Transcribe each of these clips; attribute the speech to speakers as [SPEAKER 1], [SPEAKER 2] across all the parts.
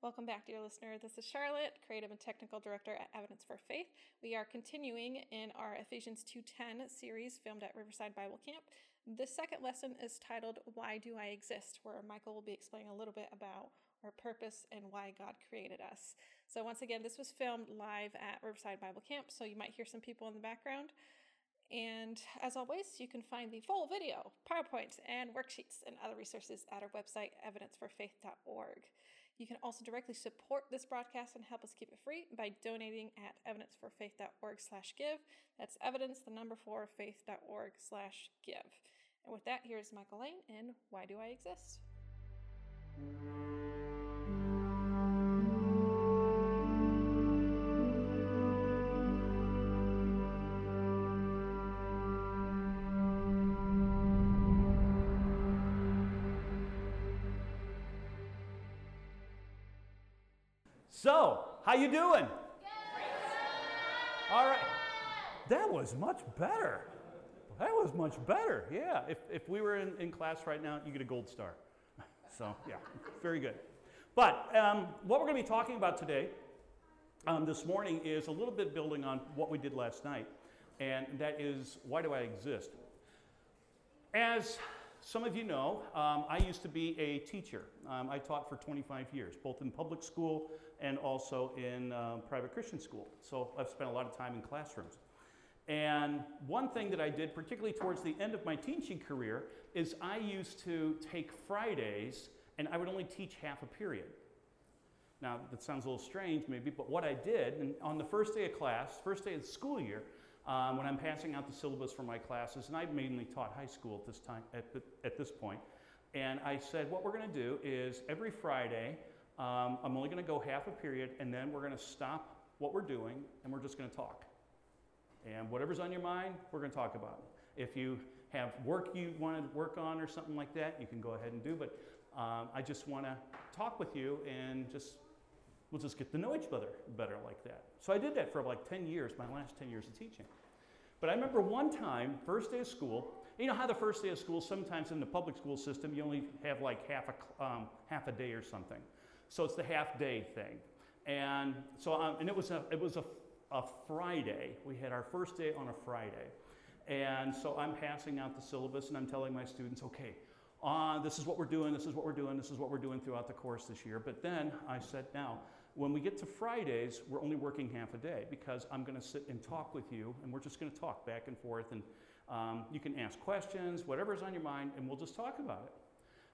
[SPEAKER 1] Welcome back, dear listener. This is Charlotte, Creative and Technical Director at Evidence for Faith. We are continuing in our Ephesians 2:10 series filmed at Riverside Bible Camp. The second lesson is titled Why Do I Exist, where Michael will be explaining a little bit about our purpose and why God created us. So once again, this was filmed live at Riverside Bible Camp, so you might hear some people in the background. And as always, you can find the full video, PowerPoint, and worksheets and other resources at our website, evidenceforfaith.org. You can also directly support this broadcast and help us keep it free by donating at evidenceforfaith.org slash give. That's evidence, the number four, faith.org slash give. And with that, here's Michael Lane and Why Do I Exist?
[SPEAKER 2] You doing? All right. That was much better. That was much better. Yeah. If, if we were in, in class right now, you get a gold star. So, yeah, very good. But um, what we're going to be talking about today, um, this morning, is a little bit building on what we did last night, and that is why do I exist? As some of you know, um, I used to be a teacher. Um, I taught for 25 years, both in public school and also in uh, private Christian school. So I've spent a lot of time in classrooms. And one thing that I did, particularly towards the end of my teaching career, is I used to take Fridays and I would only teach half a period. Now, that sounds a little strange maybe, but what I did, and on the first day of class, first day of the school year, um, when I'm passing out the syllabus for my classes, and I mainly taught high school at this time at, the, at this. And I said, what we're going to do is every Friday, um, I'm only going to go half a period, and then we're going to stop what we're doing, and we're just going to talk. And whatever's on your mind, we're going to talk about. If you have work you want to work on or something like that, you can go ahead and do. But um, I just want to talk with you and just We'll just get to know each other better like that. So I did that for like 10 years, my last 10 years of teaching. But I remember one time, first day of school, you know how the first day of school, sometimes in the public school system, you only have like half a, um, half a day or something. So it's the half day thing. And so, um, and it was, a, it was a, a Friday. We had our first day on a Friday. And so I'm passing out the syllabus and I'm telling my students, okay, uh, this is what we're doing, this is what we're doing, this is what we're doing throughout the course this year. But then I said, now, when we get to Fridays, we're only working half a day because I'm going to sit and talk with you, and we're just going to talk back and forth. And um, you can ask questions, whatever's on your mind, and we'll just talk about it.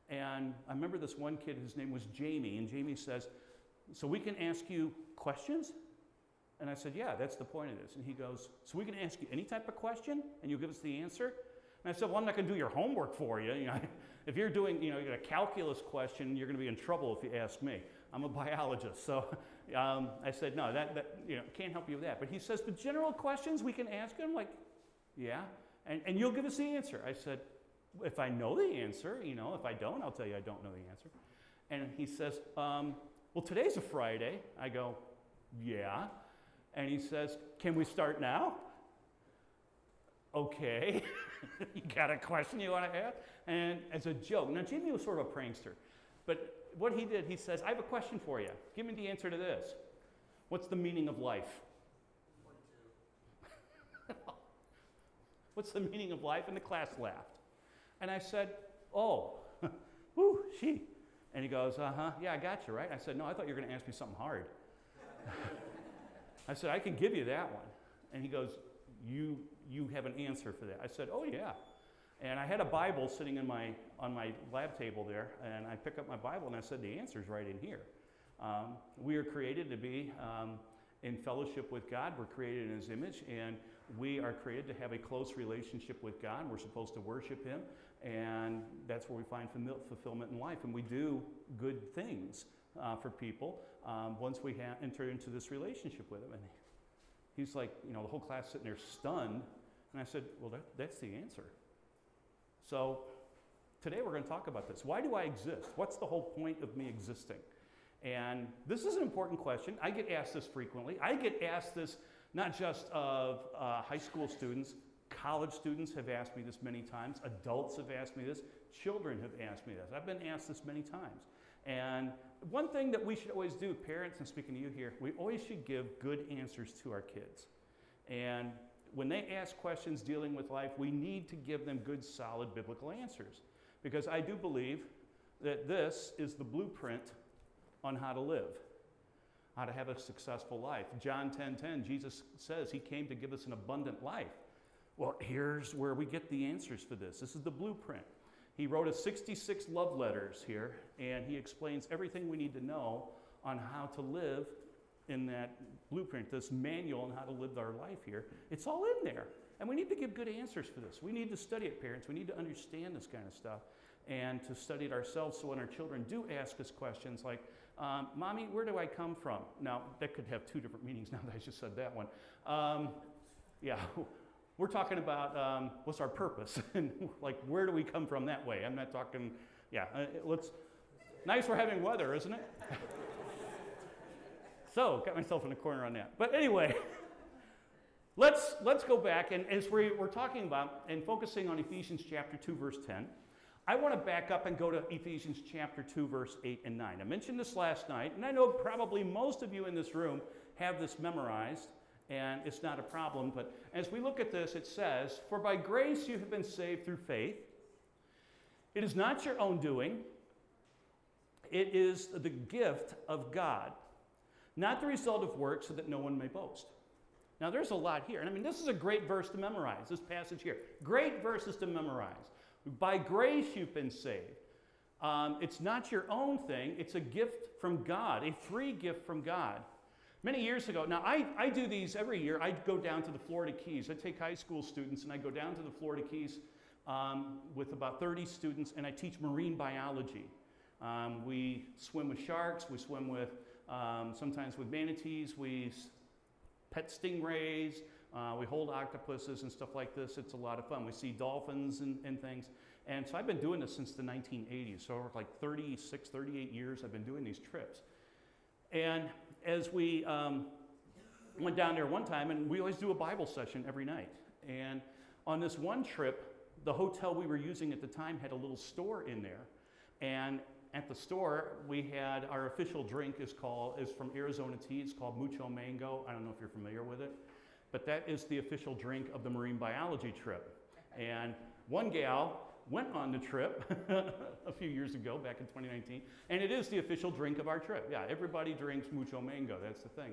[SPEAKER 2] And I remember this one kid, his name was Jamie, and Jamie says, So we can ask you questions? And I said, Yeah, that's the point of this. And he goes, So we can ask you any type of question, and you'll give us the answer? And I said, well, I'm not going to do your homework for you. you know, if you're doing, you know, a calculus question, you're going to be in trouble if you ask me. I'm a biologist. So um, I said, no, that, that, you know, can't help you with that. But he says, the general questions we can ask him, like, yeah, and, and you'll give us the answer. I said, if I know the answer, you know, if I don't, I'll tell you I don't know the answer. And he says, um, well, today's a Friday. I go, yeah. And he says, can we start now? okay, you got a question you want to ask? And as a joke, now Jimmy was sort of a prankster, but what he did, he says, I have a question for you. Give me the answer to this. What's the meaning of life? What's the meaning of life? And the class laughed. And I said, Oh, whoo, she. And he goes, Uh huh, yeah, I got you, right? I said, No, I thought you were going to ask me something hard. I said, I can give you that one. And he goes, you, you have an answer for that. I said, Oh, yeah. And I had a Bible sitting in my, on my lab table there, and I picked up my Bible and I said, The answer's right in here. Um, we are created to be um, in fellowship with God. We're created in His image, and we are created to have a close relationship with God. We're supposed to worship Him, and that's where we find fulfillment in life. And we do good things uh, for people um, once we ha- enter into this relationship with Him. And He's like, you know, the whole class sitting there stunned. And I said, well, that, that's the answer. So today we're going to talk about this. Why do I exist? What's the whole point of me existing? And this is an important question. I get asked this frequently. I get asked this not just of uh, high school students, college students have asked me this many times, adults have asked me this, children have asked me this. I've been asked this many times. And one thing that we should always do, parents, and speaking to you here, we always should give good answers to our kids. And when they ask questions dealing with life, we need to give them good, solid biblical answers. Because I do believe that this is the blueprint on how to live, how to have a successful life. John 10:10, 10, 10, Jesus says he came to give us an abundant life. Well, here's where we get the answers for this. This is the blueprint. He wrote a 66 love letters here, and he explains everything we need to know on how to live in that blueprint, this manual on how to live our life here. It's all in there. And we need to give good answers for this. We need to study it, parents. We need to understand this kind of stuff and to study it ourselves so when our children do ask us questions like, um, Mommy, where do I come from? Now, that could have two different meanings now that I just said that one. Um, yeah, we're talking about um, what's our purpose and like where do we come from that way. I'm not talking, yeah, uh, let's, nice we're having weather, isn't it? so, got myself in a corner on that. But anyway, let's, let's go back and as we, we're talking about and focusing on Ephesians chapter 2, verse 10. I want to back up and go to Ephesians chapter 2, verse 8 and 9. I mentioned this last night, and I know probably most of you in this room have this memorized, and it's not a problem. But as we look at this, it says, For by grace you have been saved through faith. It is not your own doing, it is the gift of God, not the result of works, so that no one may boast. Now, there's a lot here. And I mean, this is a great verse to memorize, this passage here. Great verses to memorize. By grace you've been saved. Um, it's not your own thing, it's a gift from God, a free gift from God. Many years ago, now I, I do these every year. I go down to the Florida Keys. I take high school students and I go down to the Florida Keys um, with about 30 students and I teach marine biology. Um, we swim with sharks, we swim with um, sometimes with manatees, we pet stingrays, uh, we hold octopuses and stuff like this. It's a lot of fun. We see dolphins and, and things. And so I've been doing this since the 1980s. So, like 36, 38 years, I've been doing these trips. And as we um, went down there one time, and we always do a Bible session every night. And on this one trip, the hotel we were using at the time had a little store in there. And at the store, we had our official drink is called is from Arizona Tea. It's called Mucho Mango. I don't know if you're familiar with it but that is the official drink of the marine biology trip. And one gal went on the trip a few years ago, back in 2019, and it is the official drink of our trip. Yeah, everybody drinks mucho mango, that's the thing.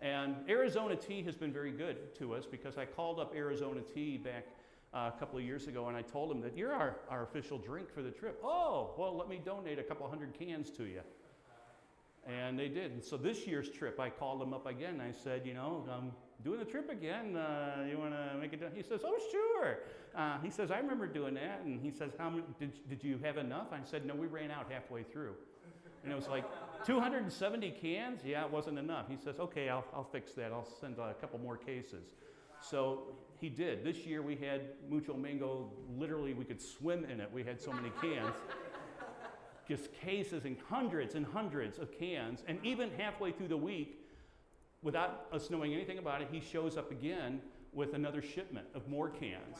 [SPEAKER 2] And Arizona tea has been very good to us because I called up Arizona tea back uh, a couple of years ago and I told them that you're our, our official drink for the trip. Oh, well, let me donate a couple hundred cans to you. And they did. And so this year's trip, I called them up again. I said, you know, um, doing the trip again. Uh, you want to make it done? He says, oh, sure. Uh, he says, I remember doing that. And he says, how many, did, did you have enough? I said, no, we ran out halfway through. And it was like 270 cans? Yeah, it wasn't enough. He says, okay, I'll, I'll fix that. I'll send a couple more cases. So he did. This year we had Mucho Mango, literally, we could swim in it. We had so many cans. Just cases and hundreds and hundreds of cans. And even halfway through the week, without us knowing anything about it, he shows up again with another shipment of more cans.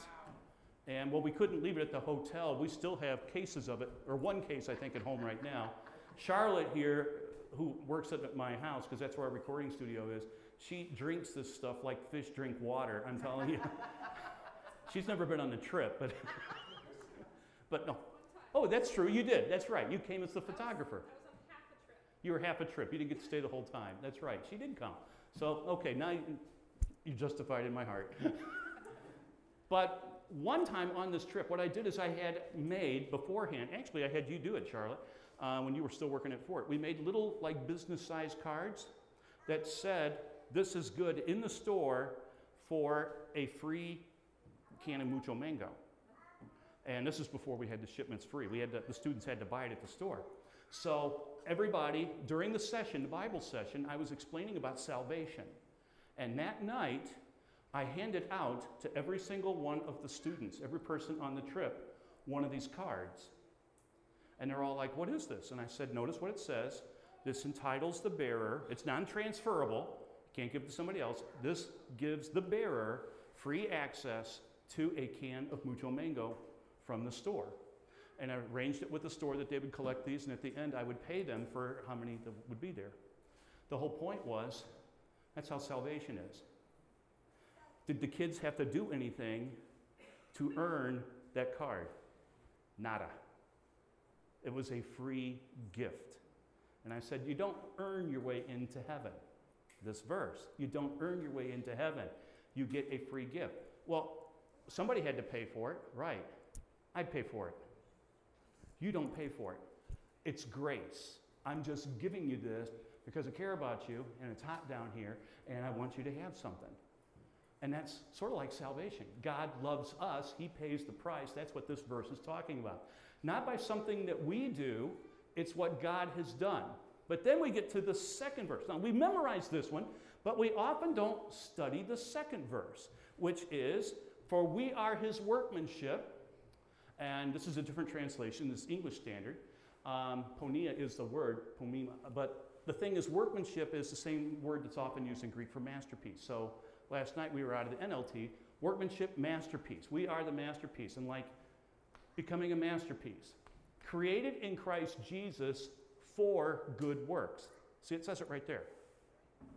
[SPEAKER 2] And while we couldn't leave it at the hotel, we still have cases of it, or one case, I think, at home right now. Charlotte here, who works at my house, because that's where our recording studio is, she drinks this stuff like fish drink water. I'm telling you. She's never been on a trip, but, but no. Oh, that's true. You did. That's right. You came as the photographer. You were half a trip. You didn't get to stay the whole time. That's right. She did come. So, okay, now you, justified in my heart. but one time on this trip, what I did is I had made beforehand, actually, I had you do it, Charlotte, uh, when you were still working at Fort. We made little, like, business sized cards that said, This is good in the store for a free can of mucho mango. And this is before we had the shipments free. We had to, the students had to buy it at the store. So everybody, during the session, the Bible session, I was explaining about salvation. And that night, I handed out to every single one of the students, every person on the trip, one of these cards. And they're all like, What is this? And I said, Notice what it says. This entitles the bearer, it's non transferable, can't give to somebody else. This gives the bearer free access to a can of mucho mango from the store. And I arranged it with the store that they would collect these, and at the end, I would pay them for how many would be there. The whole point was that's how salvation is. Did the kids have to do anything to earn that card? Nada. It was a free gift. And I said, You don't earn your way into heaven. This verse, you don't earn your way into heaven. You get a free gift. Well, somebody had to pay for it, right? I'd pay for it. You don't pay for it. It's grace. I'm just giving you this because I care about you and it's hot down here and I want you to have something. And that's sort of like salvation. God loves us, He pays the price. That's what this verse is talking about. Not by something that we do, it's what God has done. But then we get to the second verse. Now, we memorize this one, but we often don't study the second verse, which is, For we are His workmanship. And this is a different translation, this English standard. Um, ponia is the word, pomima, but the thing is, workmanship is the same word that's often used in Greek for masterpiece. So last night we were out of the NLT, workmanship, masterpiece. We are the masterpiece. And like becoming a masterpiece, created in Christ Jesus for good works. See, it says it right there.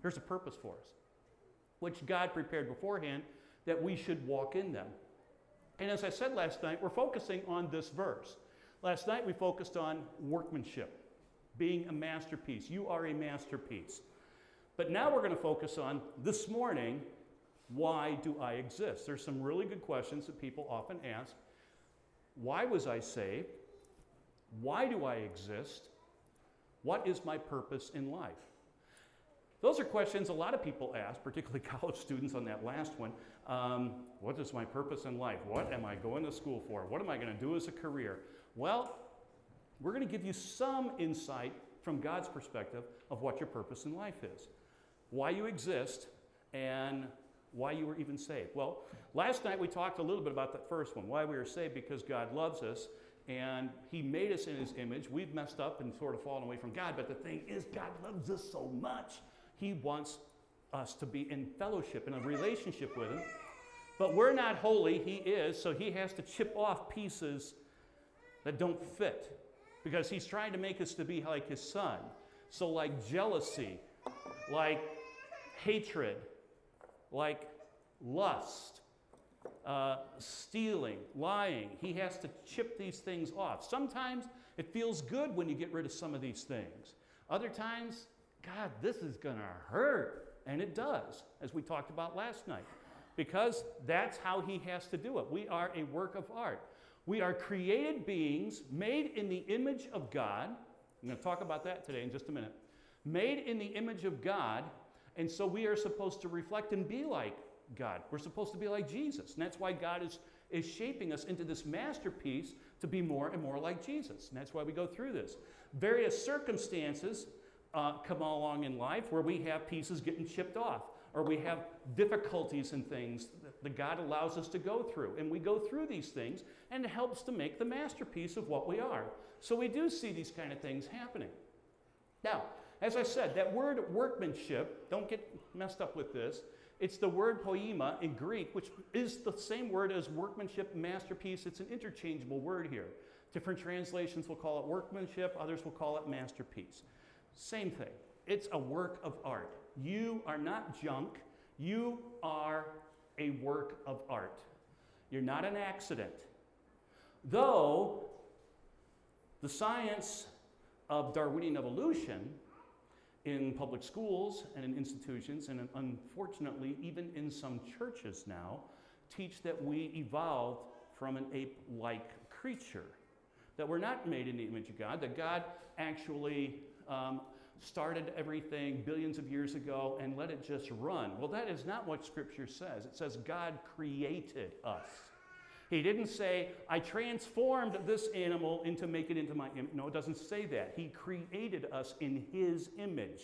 [SPEAKER 2] Here's a purpose for us, which God prepared beforehand that we should walk in them. And as I said last night, we're focusing on this verse. Last night we focused on workmanship being a masterpiece. You are a masterpiece. But now we're going to focus on this morning why do I exist? There's some really good questions that people often ask. Why was I saved? Why do I exist? What is my purpose in life? Those are questions a lot of people ask, particularly college students on that last one. Um, what is my purpose in life? What am I going to school for? What am I going to do as a career? Well, we're going to give you some insight from God's perspective of what your purpose in life is, why you exist, and why you were even saved. Well, last night we talked a little bit about that first one why we were saved because God loves us and He made us in His image. We've messed up and sort of fallen away from God, but the thing is, God loves us so much. He wants us to be in fellowship, in a relationship with Him. But we're not holy, He is, so He has to chip off pieces that don't fit because he's trying to make us to be like his son. So, like jealousy, like hatred, like lust, uh, stealing, lying, he has to chip these things off. Sometimes it feels good when you get rid of some of these things. Other times, God, this is going to hurt. And it does, as we talked about last night, because that's how he has to do it. We are a work of art. We are created beings made in the image of God. I'm going to talk about that today in just a minute. Made in the image of God, and so we are supposed to reflect and be like God. We're supposed to be like Jesus. And that's why God is, is shaping us into this masterpiece to be more and more like Jesus. And that's why we go through this. Various circumstances uh, come along in life where we have pieces getting chipped off or we have difficulties and things that God allows us to go through. And we go through these things, and it helps to make the masterpiece of what we are. So we do see these kind of things happening. Now, as I said, that word workmanship, don't get messed up with this. It's the word poiema in Greek, which is the same word as workmanship, masterpiece. It's an interchangeable word here. Different translations will call it workmanship, others will call it masterpiece. Same thing. It's a work of art. You are not junk, you are a work of art. You're not an accident. Though the science of Darwinian evolution in public schools and in institutions, and unfortunately, even in some churches now, teach that we evolved from an ape like creature. That we're not made in the image of God, that God actually um, started everything billions of years ago and let it just run. Well, that is not what Scripture says. It says God created us. He didn't say, I transformed this animal into make it into my image. No, it doesn't say that. He created us in His image.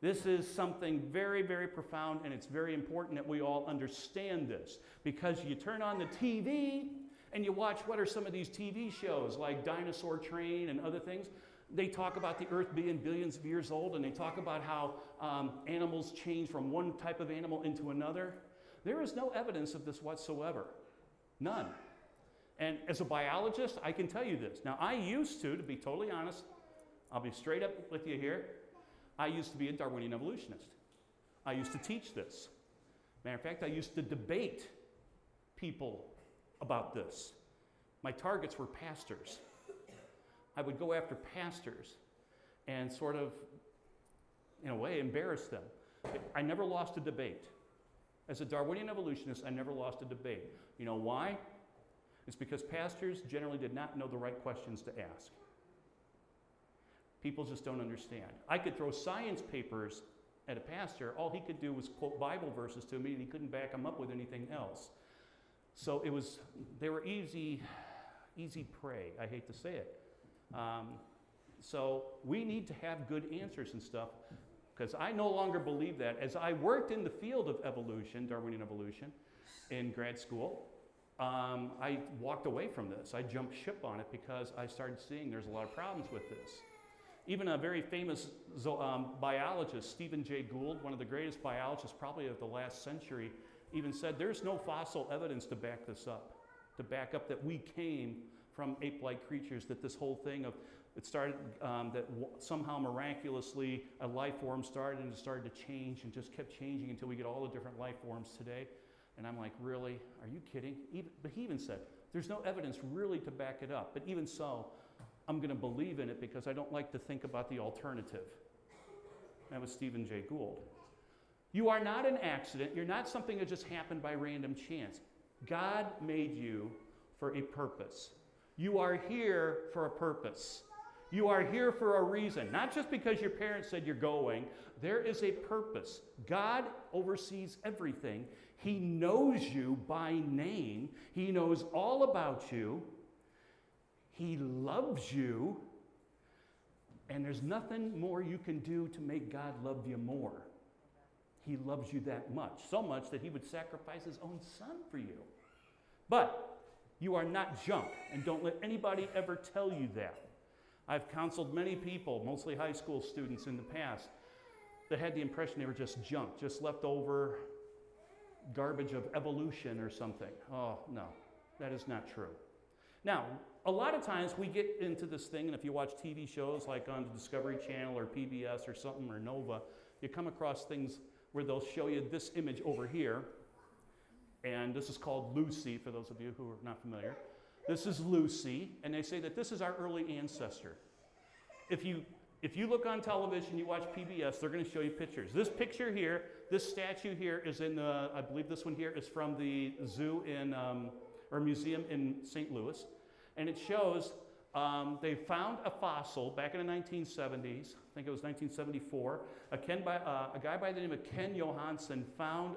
[SPEAKER 2] This is something very, very profound, and it's very important that we all understand this because you turn on the TV and you watch what are some of these TV shows like Dinosaur Train and other things they talk about the earth being billions of years old and they talk about how um, animals change from one type of animal into another. There is no evidence of this whatsoever. None. And as a biologist, I can tell you this. Now, I used to, to be totally honest, I'll be straight up with you here, I used to be a Darwinian evolutionist. I used to teach this. Matter of fact, I used to debate people about this. My targets were pastors. I would go after pastors and sort of, in a way, embarrass them. I never lost a debate. As a Darwinian evolutionist, I never lost a debate. You know why? It's because pastors generally did not know the right questions to ask. People just don't understand. I could throw science papers at a pastor, all he could do was quote Bible verses to me, and he couldn't back them up with anything else. So it was, they were easy, easy prey. I hate to say it. Um, so we need to have good answers and stuff because I no longer believe that. As I worked in the field of evolution, Darwinian evolution, in grad school, um, I walked away from this. I jumped ship on it because I started seeing there's a lot of problems with this. Even a very famous um, biologist, Stephen Jay Gould, one of the greatest biologists probably of the last century, even said there's no fossil evidence to back this up, to back up that we came from ape like creatures, that this whole thing of it started um, that somehow miraculously a life form started and it started to change and just kept changing until we get all the different life forms today. And I'm like, really? Are you kidding? Even, but he even said, there's no evidence really to back it up. But even so, I'm going to believe in it because I don't like to think about the alternative. That was Stephen Jay Gould. You are not an accident. You're not something that just happened by random chance. God made you for a purpose. You are here for a purpose. You are here for a reason, not just because your parents said you're going. There is a purpose. God oversees everything. He knows you by name, He knows all about you. He loves you, and there's nothing more you can do to make God love you more. He loves you that much, so much that He would sacrifice His own Son for you. But you are not junk, and don't let anybody ever tell you that. I've counseled many people, mostly high school students in the past, that had the impression they were just junk, just leftover garbage of evolution or something. Oh, no, that is not true. Now, a lot of times we get into this thing, and if you watch TV shows like on the Discovery Channel or PBS or something or Nova, you come across things where they'll show you this image over here. And this is called Lucy, for those of you who are not familiar. This is Lucy, and they say that this is our early ancestor. If you, if you look on television, you watch PBS, they're going to show you pictures. This picture here, this statue here is in the, I believe this one here is from the zoo in, um, or museum in St. Louis. And it shows um, they found a fossil back in the 1970s, I think it was 1974. A, Ken by, uh, a guy by the name of Ken Johanson found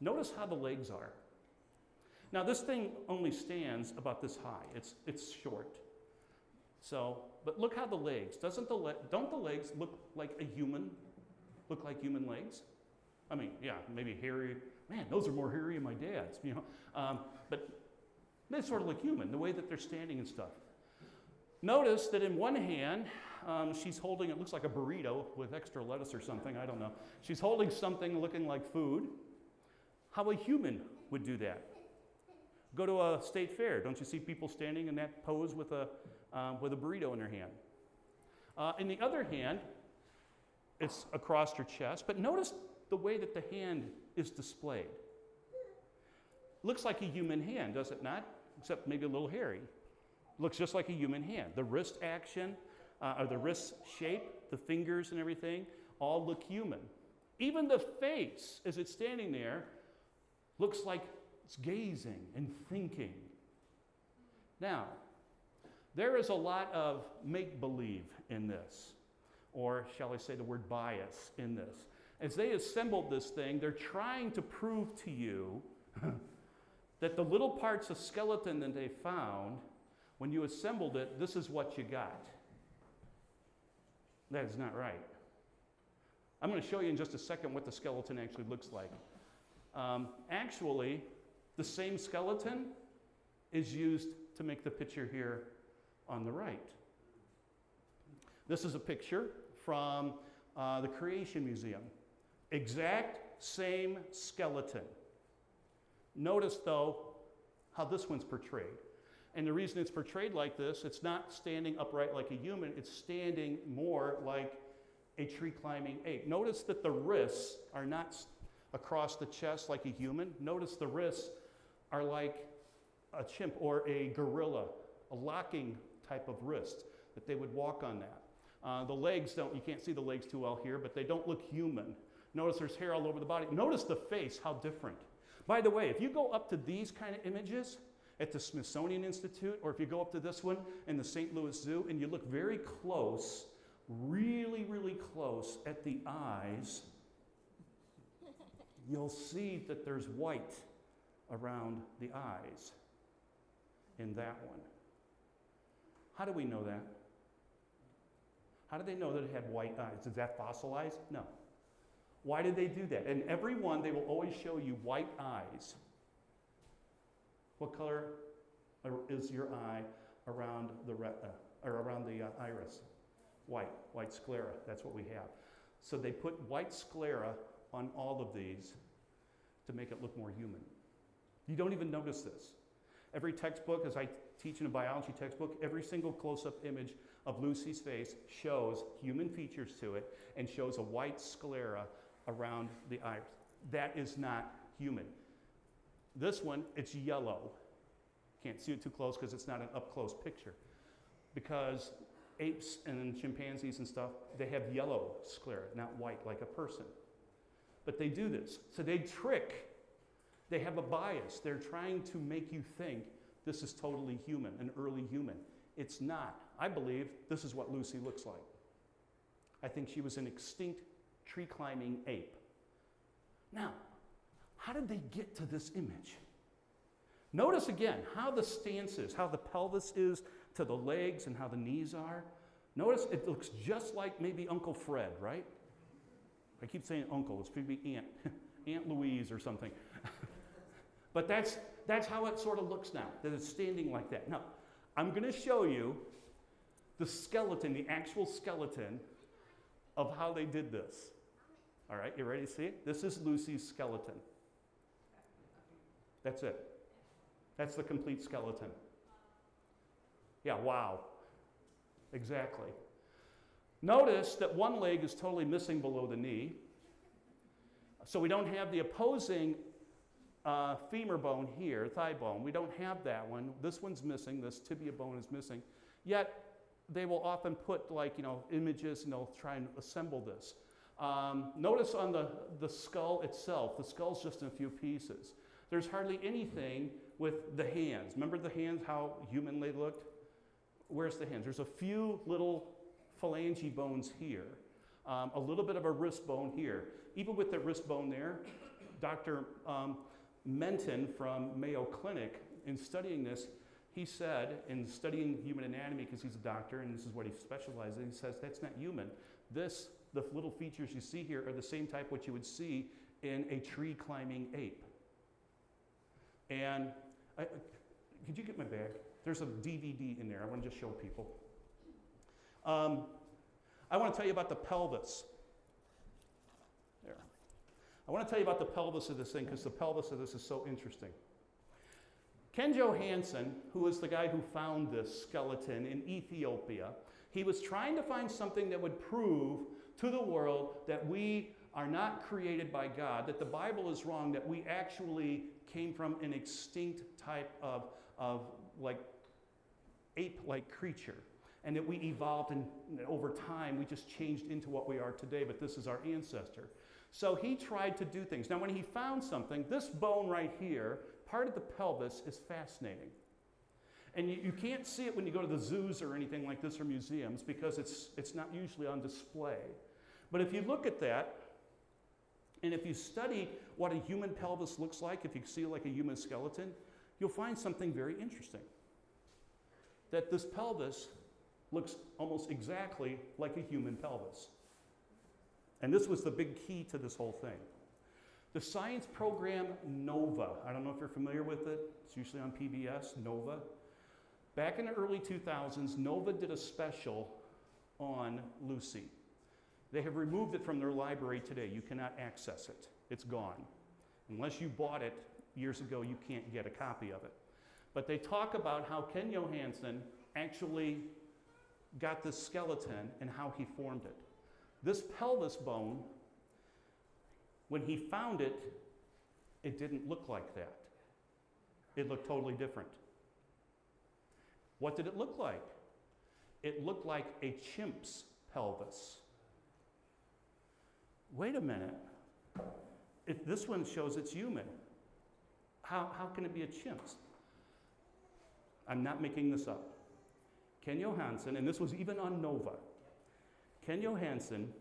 [SPEAKER 2] Notice how the legs are. Now, this thing only stands about this high. It's, it's short. So, but look how the legs, doesn't the le- don't the legs look like a human, look like human legs? I mean, yeah, maybe hairy. Man, those are more hairy than my dad's, you know. Um, but they sort of look human, the way that they're standing and stuff. Notice that in one hand, um, she's holding, it looks like a burrito with extra lettuce or something, I don't know. She's holding something looking like food. How a human would do that. Go to a state fair. Don't you see people standing in that pose with a, uh, with a burrito in their hand? Uh, in the other hand, it's across your chest, but notice the way that the hand is displayed. Looks like a human hand, does it not? Except maybe a little hairy. Looks just like a human hand. The wrist action, uh, or the wrist shape, the fingers and everything, all look human. Even the face, as it's standing there, looks like it's gazing and thinking. Now, there is a lot of make believe in this, or shall I say the word bias in this. As they assembled this thing, they're trying to prove to you that the little parts of skeleton that they found, when you assembled it, this is what you got. That is not right. I'm going to show you in just a second what the skeleton actually looks like. Um, actually, the same skeleton is used to make the picture here on the right. This is a picture from uh, the Creation Museum. Exact same skeleton. Notice, though, how this one's portrayed. And the reason it's portrayed like this, it's not standing upright like a human, it's standing more like a tree climbing ape. Notice that the wrists are not across the chest like a human. Notice the wrists are like a chimp or a gorilla, a locking type of wrist that they would walk on that. Uh, the legs don't, you can't see the legs too well here, but they don't look human. Notice there's hair all over the body. Notice the face, how different. By the way, if you go up to these kind of images at the Smithsonian Institute, or if you go up to this one in the St. Louis Zoo and you look very close, really, really close at the eyes, you'll see that there's white around the eyes in that one. How do we know that? How did they know that it had white eyes? Is that fossilized? No. Why did they do that? And every one, they will always show you white eyes. What color is your eye around the retina or around the uh, iris? White, white sclera. That's what we have. So they put white sclera on all of these to make it look more human. You don't even notice this. Every textbook, as I teach in a biology textbook, every single close up image of Lucy's face shows human features to it and shows a white sclera around the iris. That is not human. This one, it's yellow. Can't see it too close because it's not an up close picture. Because apes and chimpanzees and stuff, they have yellow sclera, not white like a person. But they do this. So they trick, they have a bias. They're trying to make you think this is totally human, an early human. It's not. I believe this is what Lucy looks like. I think she was an extinct tree climbing ape. Now, how did they get to this image? Notice again how the stance is, how the pelvis is to the legs, and how the knees are. Notice it looks just like maybe Uncle Fred, right? I keep saying uncle, it's be Aunt, Aunt Louise or something. but that's, that's how it sort of looks now, that it's standing like that. Now, I'm going to show you the skeleton, the actual skeleton of how they did this. All right, you ready to see it? This is Lucy's skeleton. That's it. That's the complete skeleton. Yeah, wow. Exactly. Notice that one leg is totally missing below the knee. So we don't have the opposing uh, femur bone here, thigh bone. We don't have that one. This one's missing. This tibia bone is missing. Yet they will often put like you know images and they'll try and assemble this. Um, notice on the, the skull itself, the skull's just in a few pieces. There's hardly anything with the hands. Remember the hands, how human they looked? Where's the hands? There's a few little phalange bones here, um, a little bit of a wrist bone here. Even with the wrist bone there, Dr. Um, Menton from Mayo Clinic, in studying this, he said, in studying human anatomy, because he's a doctor and this is what he specializes in, he says that's not human. This, the little features you see here, are the same type what you would see in a tree climbing ape. And I, could you get my bag? There's a DVD in there. I want to just show people. Um, I want to tell you about the pelvis. There. I want to tell you about the pelvis of this thing because the pelvis of this is so interesting. Ken Johanson, who was the guy who found this skeleton in Ethiopia, he was trying to find something that would prove to the world that we are not created by God, that the Bible is wrong, that we actually came from an extinct type of, of like ape like creature. And that we evolved and over time we just changed into what we are today, but this is our ancestor. So he tried to do things. Now, when he found something, this bone right here part of the pelvis is fascinating. And you, you, can't see it when you go to the zoos or anything like this or museums because it's, it's not usually on display. But if you look at that, and if you study what a human pelvis looks like, if you see like a human skeleton, you'll find something very interesting. That this pelvis looks almost exactly like a human pelvis. And this was the big key to this whole thing. The science program NOVA, I don't know if you're familiar with it, it's usually on PBS, NOVA. Back in the early 2000s, NOVA did a special on Lucy. They have removed it from their library today. You cannot access it, it's gone. Unless you bought it years ago, you can't get a copy of it. But they talk about how Ken Johanson actually got this skeleton and how he formed it. This pelvis bone, when he found it, it didn't look like that. It looked totally different. What did it look like? It looked like a chimp's pelvis. Wait a minute. If this one shows it's human, how, how can it be a chimp's? I'm not making this up. Ken Johanson, and this was even on Nova, Ken Johanson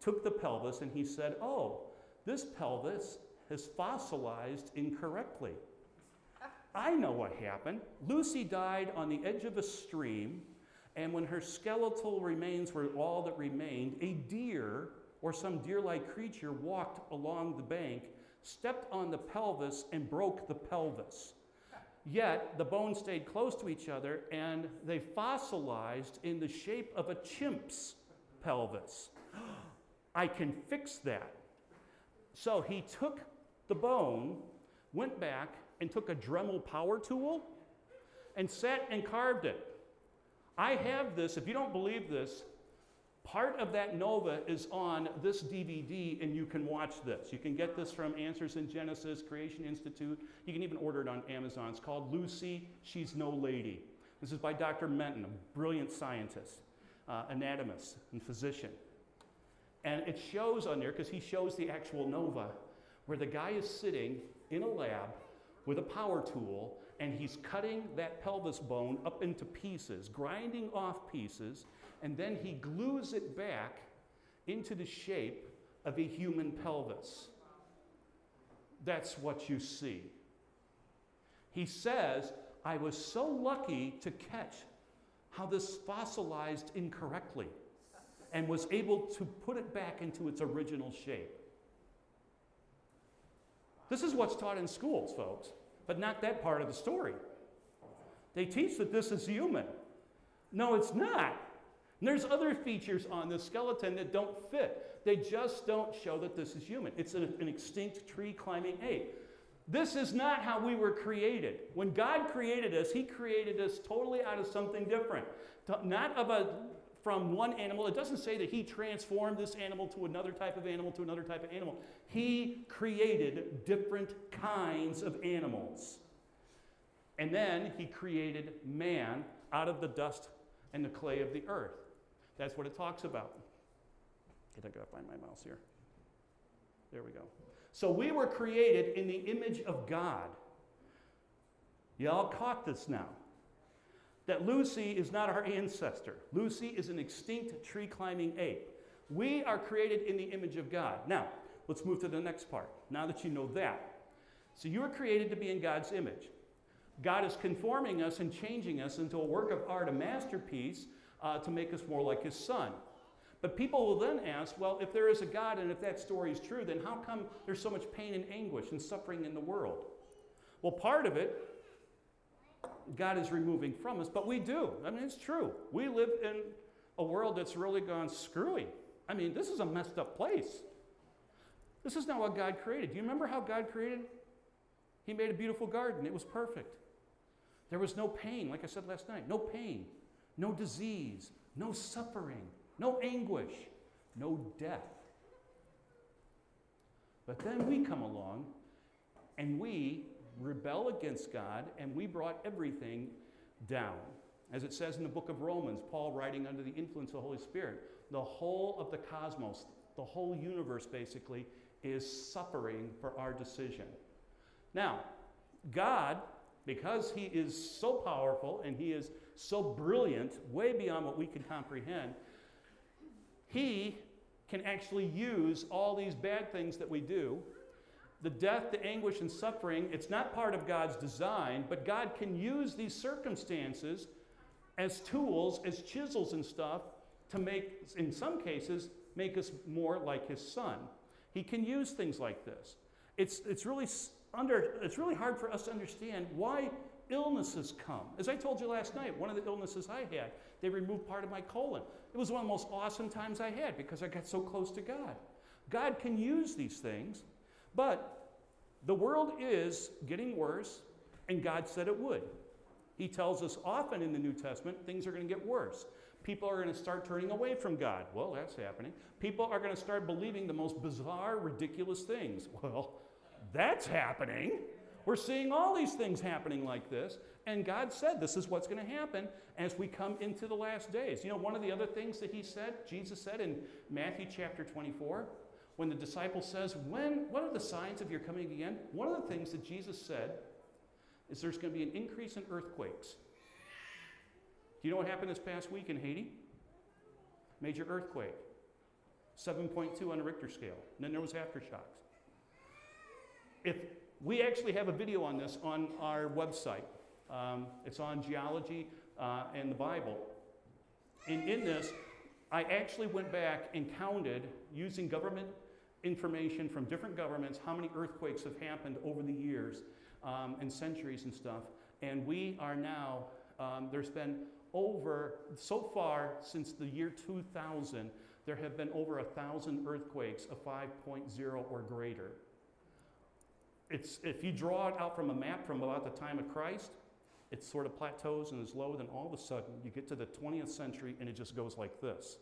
[SPEAKER 2] took the pelvis and he said, Oh, this pelvis has fossilized incorrectly. I know what happened. Lucy died on the edge of a stream, and when her skeletal remains were all that remained, a deer or some deer like creature walked along the bank, stepped on the pelvis, and broke the pelvis. Yet the bones stayed close to each other and they fossilized in the shape of a chimp's pelvis. I can fix that. So he took the bone, went back, and took a Dremel power tool and sat and carved it. I have this, if you don't believe this, part of that Nova is on this DVD, and you can watch this. You can get this from Answers in Genesis, Creation Institute. You can even order it on Amazon. It's called Lucy, She's No Lady. This is by Dr. Menton, a brilliant scientist, uh, anatomist, and physician. And it shows on there, because he shows the actual Nova, where the guy is sitting in a lab with a power tool and he's cutting that pelvis bone up into pieces, grinding off pieces, and then he glues it back into the shape of a human pelvis. That's what you see. He says, I was so lucky to catch how this fossilized incorrectly and was able to put it back into its original shape. This is what's taught in schools, folks, but not that part of the story. They teach that this is human. No, it's not. And there's other features on the skeleton that don't fit. They just don't show that this is human. It's an, an extinct tree climbing ape. This is not how we were created. When God created us, He created us totally out of something different. Not of a from one animal. It doesn't say that He transformed this animal to another type of animal to another type of animal. He created different kinds of animals. And then He created man out of the dust and the clay of the earth. That's what it talks about. I gotta find my mouse here. There we go. So we were created in the image of God. Y'all caught this now. That Lucy is not our ancestor. Lucy is an extinct tree climbing ape. We are created in the image of God. Now, let's move to the next part. Now that you know that. So you are created to be in God's image. God is conforming us and changing us into a work of art, a masterpiece uh, to make us more like his son. But people will then ask, well, if there is a God and if that story is true, then how come there's so much pain and anguish and suffering in the world? Well, part of it, God is removing from us, but we do. I mean, it's true. We live in a world that's really gone screwy. I mean, this is a messed up place. This is not what God created. Do you remember how God created? He made a beautiful garden, it was perfect. There was no pain, like I said last night, no pain no disease, no suffering, no anguish, no death. But then we come along and we rebel against God and we brought everything down. As it says in the book of Romans, Paul writing under the influence of the Holy Spirit, the whole of the cosmos, the whole universe basically, is suffering for our decision. Now, God, because He is so powerful and He is so brilliant, way beyond what we can comprehend, he can actually use all these bad things that we do the death, the anguish, and suffering, it's not part of God's design, but God can use these circumstances as tools, as chisels and stuff, to make, in some cases, make us more like His Son. He can use things like this. It's, it's, really under, it's really hard for us to understand why illnesses come. As I told you last night, one of the illnesses I had, they removed part of my colon. It was one of the most awesome times I had because I got so close to God. God can use these things, but the world is getting worse, and God said it would. He tells us often in the New Testament things are going to get worse. People are going to start turning away from God. Well, that's happening. People are going to start believing the most bizarre, ridiculous things. Well, that's happening. We're seeing all these things happening like this. And God said this is what's going to happen as we come into the last days. You know, one of the other things that He said, Jesus said in Matthew chapter 24, when the disciple says, when, What are the signs of your coming again? One of the things that Jesus said is there's going to be an increase in earthquakes. Do you know what happened this past week in Haiti? Major earthquake, 7.2 on the Richter scale. And then there was aftershocks. If we actually have a video on this on our website, um, it's on geology uh, and the Bible. And in this, I actually went back and counted using government information from different governments how many earthquakes have happened over the years um, and centuries and stuff. And we are now, um, there's been over, so far since the year 2000, there have been over a thousand earthquakes of 5.0 or greater. It's, if you draw it out from a map from about the time of Christ, it sort of plateaus and is low, then all of a sudden you get to the 20th century and it just goes like this.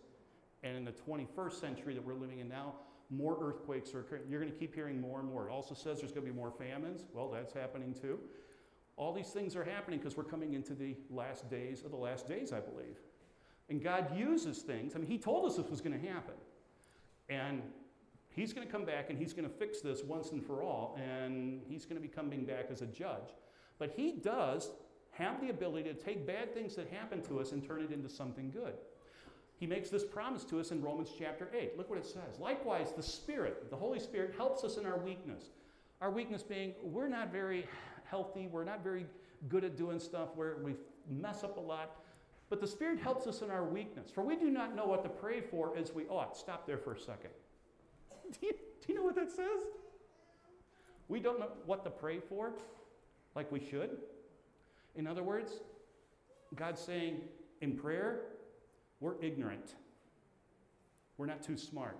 [SPEAKER 2] And in the 21st century that we're living in now, more earthquakes are occurring. You're going to keep hearing more and more. It also says there's going to be more famines. Well, that's happening too. All these things are happening because we're coming into the last days of the last days, I believe. And God uses things. I mean, He told us this was going to happen. And He's going to come back and He's going to fix this once and for all. And He's going to be coming back as a judge. But He does have the ability to take bad things that happen to us and turn it into something good. He makes this promise to us in Romans chapter 8. Look what it says. Likewise, the Spirit, the Holy Spirit, helps us in our weakness. Our weakness being we're not very healthy, we're not very good at doing stuff, where we mess up a lot. But the Spirit helps us in our weakness. For we do not know what to pray for as we ought. Stop there for a second. do, you, do you know what that says? We don't know what to pray for like we should. In other words, God's saying in prayer, we're ignorant. We're not too smart.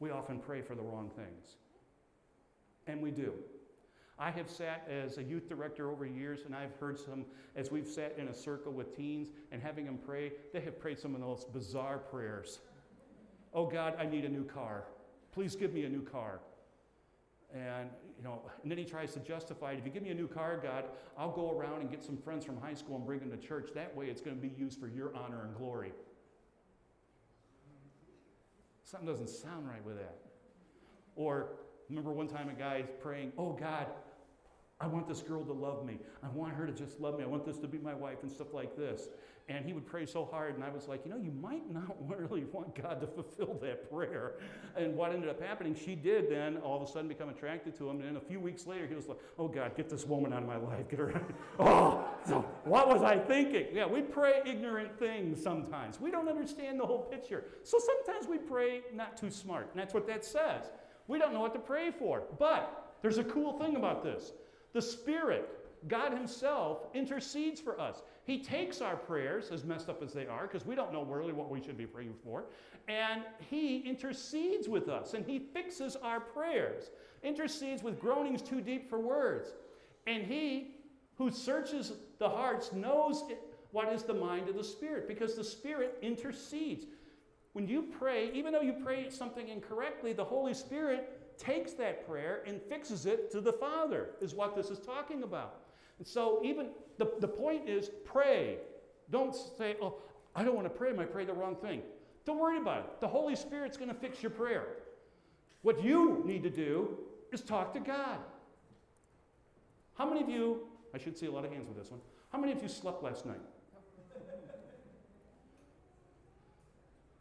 [SPEAKER 2] We often pray for the wrong things. And we do. I have sat as a youth director over years, and I've heard some, as we've sat in a circle with teens and having them pray, they have prayed some of the most bizarre prayers. Oh God, I need a new car. Please give me a new car. And, you know, and then he tries to justify it. If you give me a new car, God, I'll go around and get some friends from high school and bring them to church. That way it's going to be used for your honor and glory. Something doesn't sound right with that. Or remember one time a guy praying, Oh God, I want this girl to love me. I want her to just love me. I want this to be my wife and stuff like this. And he would pray so hard, and I was like, you know, you might not really want God to fulfill that prayer. And what ended up happening, she did then all of a sudden become attracted to him. And then a few weeks later, he was like, oh God, get this woman out of my life. Get her out. oh, so what was I thinking? Yeah, we pray ignorant things sometimes. We don't understand the whole picture. So sometimes we pray not too smart. And that's what that says. We don't know what to pray for. But there's a cool thing about this the Spirit, God Himself, intercedes for us. He takes our prayers, as messed up as they are, because we don't know really what we should be praying for, and He intercedes with us, and He fixes our prayers, intercedes with groanings too deep for words. And He who searches the hearts knows what is the mind of the Spirit, because the Spirit intercedes. When you pray, even though you pray something incorrectly, the Holy Spirit takes that prayer and fixes it to the Father, is what this is talking about. And so, even the, the point is pray. Don't say, oh, I don't want to pray, I pray the wrong thing. Don't worry about it. The Holy Spirit's going to fix your prayer. What you need to do is talk to God. How many of you, I should see a lot of hands with this one, how many of you slept last night?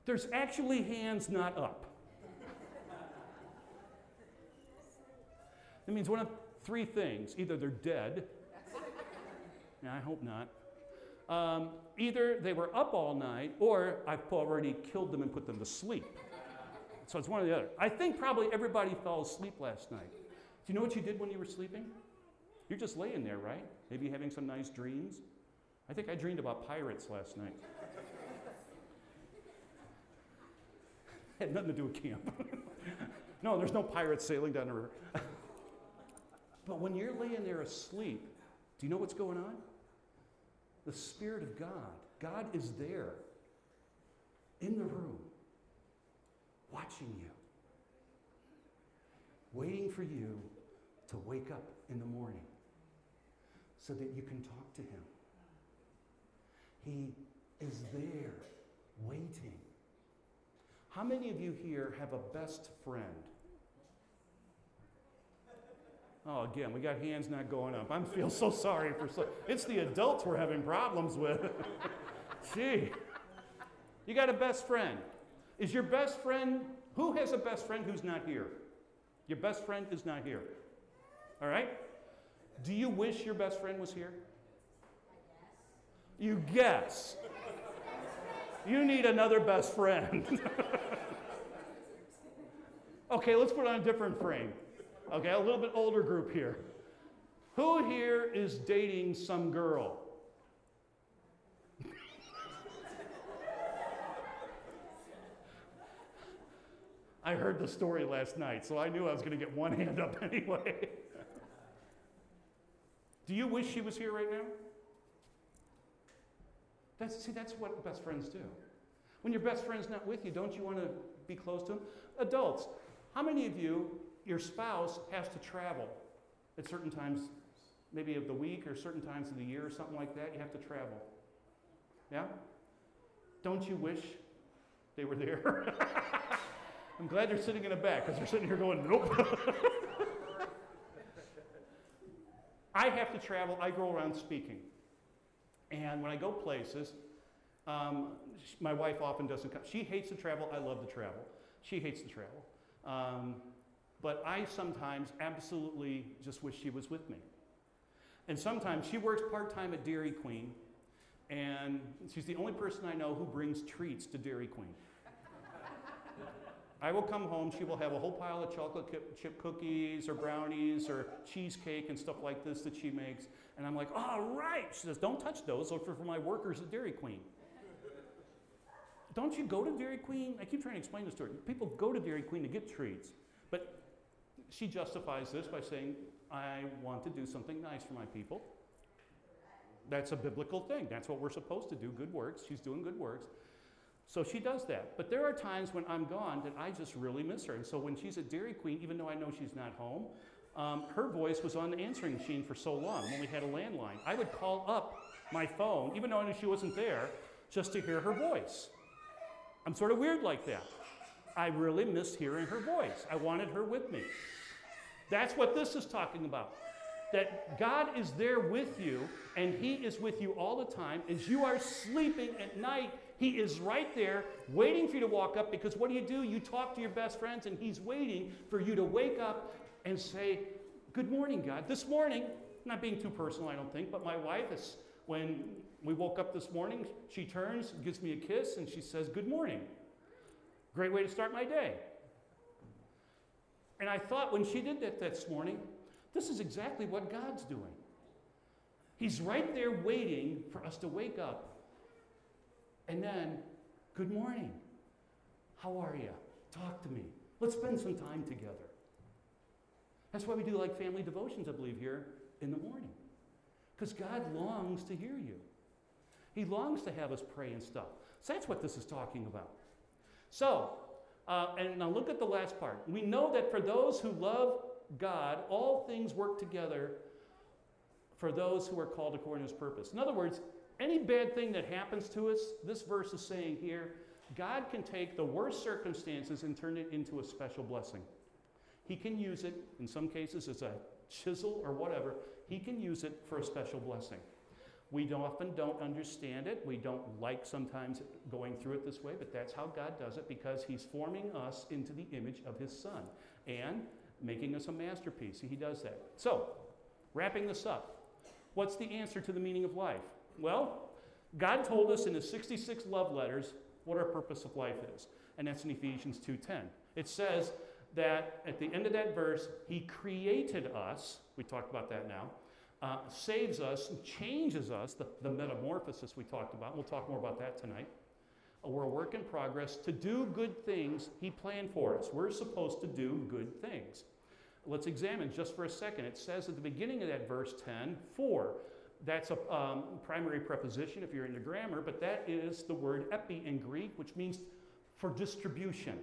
[SPEAKER 2] There's actually hands not up. It means one of three things either they're dead, I hope not. Um, either they were up all night, or I've already killed them and put them to sleep. So it's one or the other. I think probably everybody fell asleep last night. Do you know what you did when you were sleeping? You're just laying there, right? Maybe having some nice dreams. I think I dreamed about pirates last night. Had nothing to do with camp. no, there's no pirates sailing down the river. But when you're laying there asleep, do you know what's going on? The Spirit of God. God is there in the room, watching you, waiting for you to wake up in the morning so that you can talk to Him. He is there waiting. How many of you here have a best friend? Oh, again, we got hands not going up. I feel so sorry for so. It's the adults we're having problems with. Gee, you got a best friend. Is your best friend? Who has a best friend who's not here? Your best friend is not here. All right. Do you wish your best friend was here? You guess. You need another best friend. okay, let's put on a different frame. Okay, a little bit older group here. Who here is dating some girl? I heard the story last night, so I knew I was going to get one hand up anyway. Do you wish she was here right now? That's, see, that's what best friends do. When your best friend's not with you, don't you want to be close to them? Adults, how many of you your spouse has to travel at certain times, maybe of the week or certain times of the year or something like that. You have to travel. Yeah? Don't you wish they were there? I'm glad they're sitting in the back because they're sitting here going, nope. I have to travel. I go around speaking. And when I go places, um, my wife often doesn't come. She hates to travel. I love to travel. She hates to travel. Um, but I sometimes absolutely just wish she was with me. And sometimes she works part time at Dairy Queen, and she's the only person I know who brings treats to Dairy Queen. I will come home, she will have a whole pile of chocolate chip cookies or brownies or cheesecake and stuff like this that she makes. And I'm like, all right. She says, don't touch those, those are for my workers at Dairy Queen. don't you go to Dairy Queen? I keep trying to explain this to her. People go to Dairy Queen to get treats. But she justifies this by saying, I want to do something nice for my people. That's a biblical thing. That's what we're supposed to do good works. She's doing good works. So she does that. But there are times when I'm gone that I just really miss her. And so when she's at Dairy Queen, even though I know she's not home, um, her voice was on the answering machine for so long when we had a landline. I would call up my phone, even though I knew she wasn't there, just to hear her voice. I'm sort of weird like that. I really missed hearing her voice. I wanted her with me. That's what this is talking about. That God is there with you, and He is with you all the time. As you are sleeping at night, He is right there waiting for you to walk up because what do you do? You talk to your best friends, and He's waiting for you to wake up and say, Good morning, God. This morning, not being too personal, I don't think, but my wife is, when we woke up this morning, she turns, gives me a kiss, and she says, Good morning. Great way to start my day. And I thought when she did that this morning, this is exactly what God's doing. He's right there waiting for us to wake up. And then, good morning. How are you? Talk to me. Let's spend some time together. That's why we do like family devotions, I believe, here in the morning. Because God longs to hear you. He longs to have us pray and stuff. So that's what this is talking about. So, uh, and now look at the last part. We know that for those who love God, all things work together for those who are called according to his purpose. In other words, any bad thing that happens to us, this verse is saying here, God can take the worst circumstances and turn it into a special blessing. He can use it, in some cases, as a chisel or whatever. He can use it for a special blessing. We often don't understand it. We don't like sometimes going through it this way, but that's how God does it because He's forming us into the image of His Son. And making us a masterpiece. He does that. So, wrapping this up, what's the answer to the meaning of life? Well, God told us in his 66 love letters what our purpose of life is, and that's in Ephesians 2:10. It says that at the end of that verse, he created us, we talked about that now, uh, saves us, changes us, the, the metamorphosis we talked about. We'll talk more about that tonight. Uh, we're a work in progress to do good things he planned for us. We're supposed to do good things. Let's examine just for a second. It says at the beginning of that verse 10, for. That's a um, primary preposition if you're into grammar, but that is the word epi in Greek, which means for distribution.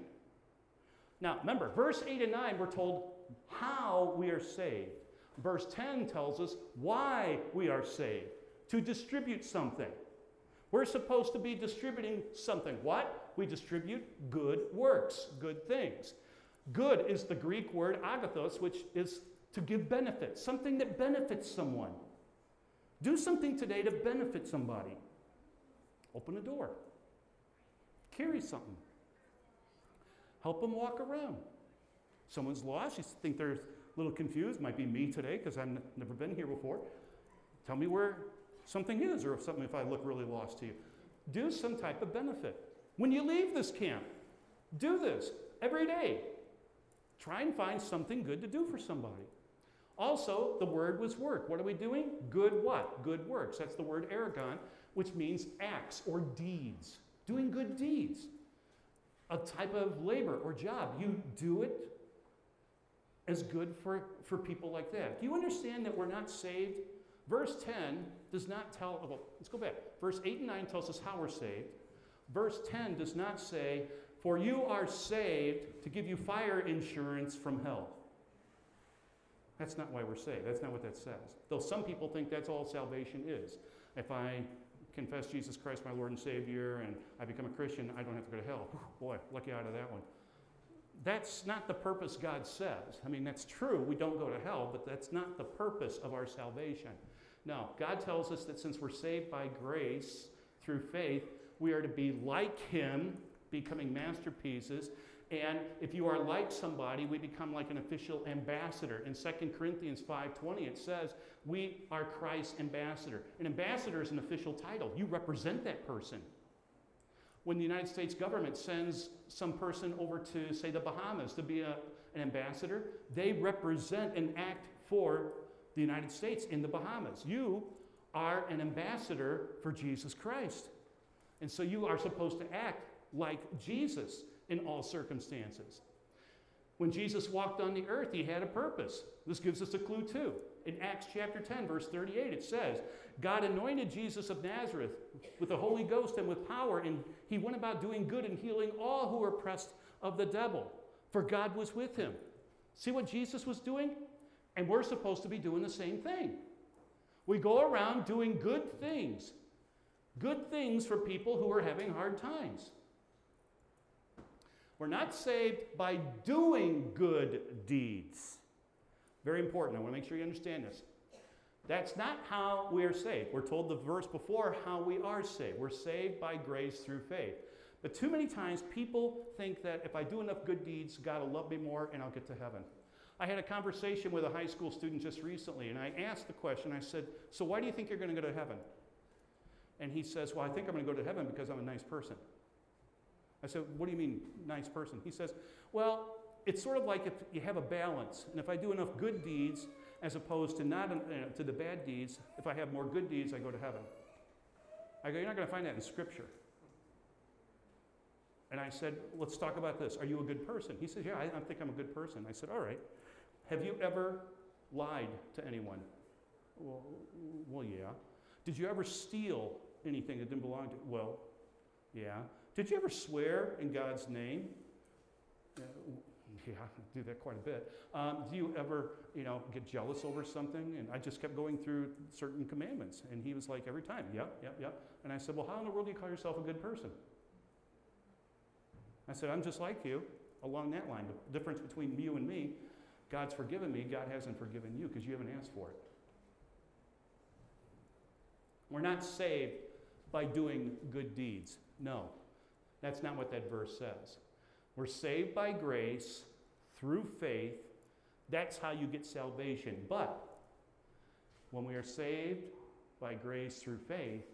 [SPEAKER 2] Now, remember, verse 8 and 9, we're told how we are saved. Verse 10 tells us why we are saved to distribute something. We're supposed to be distributing something. What? We distribute good works, good things. Good is the Greek word agathos, which is to give benefit, something that benefits someone. Do something today to benefit somebody. Open a door, carry something, help them walk around. Someone's lost, you think they're little confused, might be me today because I've never been here before. Tell me where something is, or if something if I look really lost to you. Do some type of benefit. When you leave this camp, do this every day. Try and find something good to do for somebody. Also, the word was work. What are we doing? Good what? Good works. That's the word ergon, which means acts or deeds. Doing good deeds. A type of labor or job. You do it as good for, for people like that. Do you understand that we're not saved? Verse 10 does not tell, oh, well, let's go back. Verse 8 and 9 tells us how we're saved. Verse 10 does not say, For you are saved to give you fire insurance from hell. That's not why we're saved. That's not what that says. Though some people think that's all salvation is. If I confess Jesus Christ my Lord and Savior and I become a Christian, I don't have to go to hell. boy, lucky out of that one. That's not the purpose God says. I mean, that's true, we don't go to hell, but that's not the purpose of our salvation. No, God tells us that since we're saved by grace through faith, we are to be like Him, becoming masterpieces, and if you are like somebody, we become like an official ambassador. In 2 Corinthians 5:20 it says, "We are Christ's ambassador." An ambassador is an official title. You represent that person. When the United States government sends some person over to say the Bahamas to be a, an ambassador, they represent and act for the United States in the Bahamas. You are an ambassador for Jesus Christ. And so you are supposed to act like Jesus in all circumstances. When Jesus walked on the earth, he had a purpose. This gives us a clue too. In Acts chapter 10, verse 38, it says, God anointed Jesus of Nazareth with the Holy Ghost and with power, and he went about doing good and healing all who were oppressed of the devil, for God was with him. See what Jesus was doing? And we're supposed to be doing the same thing. We go around doing good things, good things for people who are having hard times. We're not saved by doing good deeds. Very important. I want to make sure you understand this. That's not how we are saved. We're told the verse before how we are saved. We're saved by grace through faith. But too many times people think that if I do enough good deeds, God will love me more and I'll get to heaven. I had a conversation with a high school student just recently, and I asked the question I said, So why do you think you're going to go to heaven? And he says, Well, I think I'm going to go to heaven because I'm a nice person. I said, What do you mean, nice person? He says, Well, it's sort of like if you have a balance, and if I do enough good deeds as opposed to not uh, to the bad deeds, if I have more good deeds, I go to heaven. I go, You're not going to find that in Scripture. And I said, Let's talk about this. Are you a good person? He says, Yeah, I, I think I'm a good person. I said, All right. Have you ever lied to anyone? Well, well, yeah. Did you ever steal anything that didn't belong to you? Well, yeah. Did you ever swear in God's name? Yeah, I do that quite a bit. Um, do you ever, you know, get jealous over something? And I just kept going through certain commandments. And he was like, every time, yep, yep, yep. And I said, well, how in the world do you call yourself a good person? I said, I'm just like you along that line. The difference between you and me, God's forgiven me, God hasn't forgiven you because you haven't asked for it. We're not saved by doing good deeds. No. That's not what that verse says. We're saved by grace through faith, That's how you get salvation. But when we are saved by grace through faith,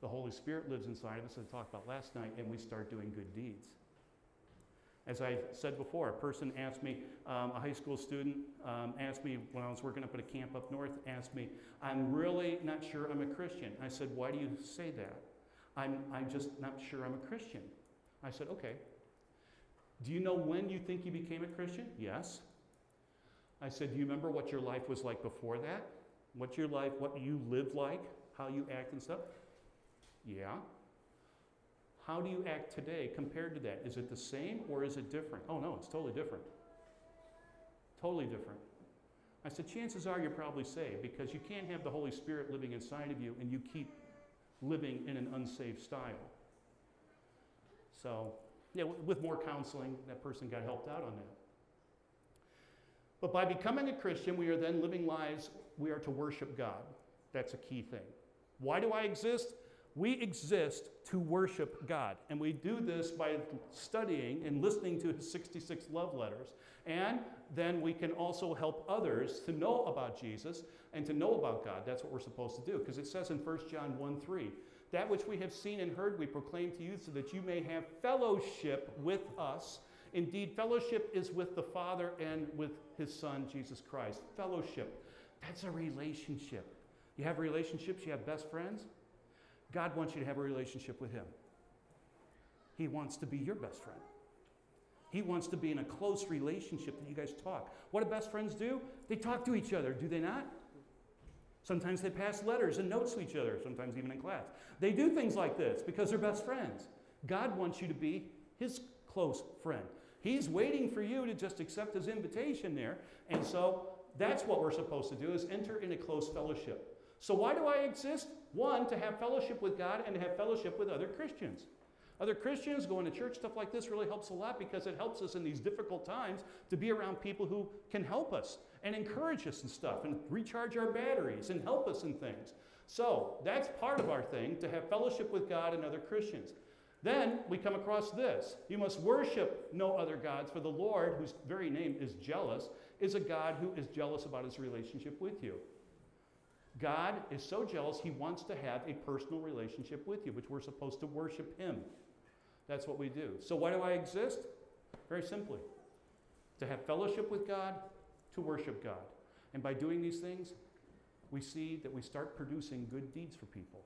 [SPEAKER 2] the Holy Spirit lives inside of us, as I talked about last night, and we start doing good deeds. As I said before, a person asked me, um, a high school student um, asked me when I was working up at a camp up north, asked me, I'm really not sure I'm a Christian. I said, Why do you say that? I'm, I'm just not sure I'm a Christian. I said, Okay. Do you know when you think you became a Christian? Yes. I said, Do you remember what your life was like before that? What your life, what you lived like, how you act and stuff? Yeah. How do you act today compared to that? Is it the same or is it different? Oh, no, it's totally different. Totally different. I said, chances are you're probably saved because you can't have the Holy Spirit living inside of you and you keep living in an unsaved style. So, yeah, with more counseling, that person got helped out on that. But by becoming a Christian, we are then living lives, we are to worship God. That's a key thing. Why do I exist? We exist to worship God. And we do this by studying and listening to his 66 love letters. And then we can also help others to know about Jesus and to know about God. That's what we're supposed to do. Because it says in 1 John 1 3, that which we have seen and heard, we proclaim to you so that you may have fellowship with us. Indeed, fellowship is with the Father and with his Son, Jesus Christ. Fellowship. That's a relationship. You have relationships, you have best friends. God wants you to have a relationship with Him. He wants to be your best friend. He wants to be in a close relationship that you guys talk. What do best friends do? They talk to each other, do they not? Sometimes they pass letters and notes to each other, sometimes even in class. They do things like this because they're best friends. God wants you to be His close friend. He's waiting for you to just accept His invitation there. And so that's what we're supposed to do is enter in a close fellowship. So why do I exist? One, to have fellowship with God and to have fellowship with other Christians. Other Christians going to church, stuff like this really helps a lot because it helps us in these difficult times to be around people who can help us and encourage us and stuff and recharge our batteries and help us in things. So that's part of our thing to have fellowship with God and other Christians. Then we come across this You must worship no other gods, for the Lord, whose very name is jealous, is a God who is jealous about his relationship with you. God is so jealous, he wants to have a personal relationship with you, which we're supposed to worship him. That's what we do. So, why do I exist? Very simply to have fellowship with God, to worship God. And by doing these things, we see that we start producing good deeds for people.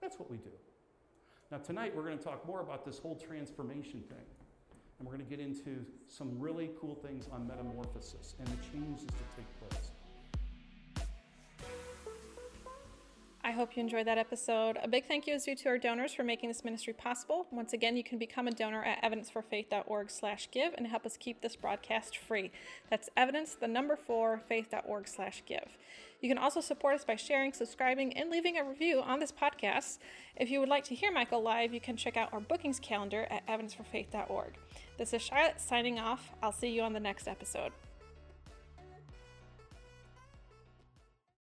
[SPEAKER 2] That's what we do. Now, tonight we're going to talk more about this whole transformation thing. And we're going to get into some really cool things on metamorphosis and the changes that take place.
[SPEAKER 1] I hope you enjoyed that episode. A big thank you is due to our donors for making this ministry possible. Once again, you can become a donor at evidenceforfaith.org slash give and help us keep this broadcast free. That's evidence, the number four, faith.org slash give. You can also support us by sharing, subscribing, and leaving a review on this podcast. If you would like to hear Michael live, you can check out our bookings calendar at evidenceforfaith.org. This is Charlotte signing off. I'll see you on the next episode.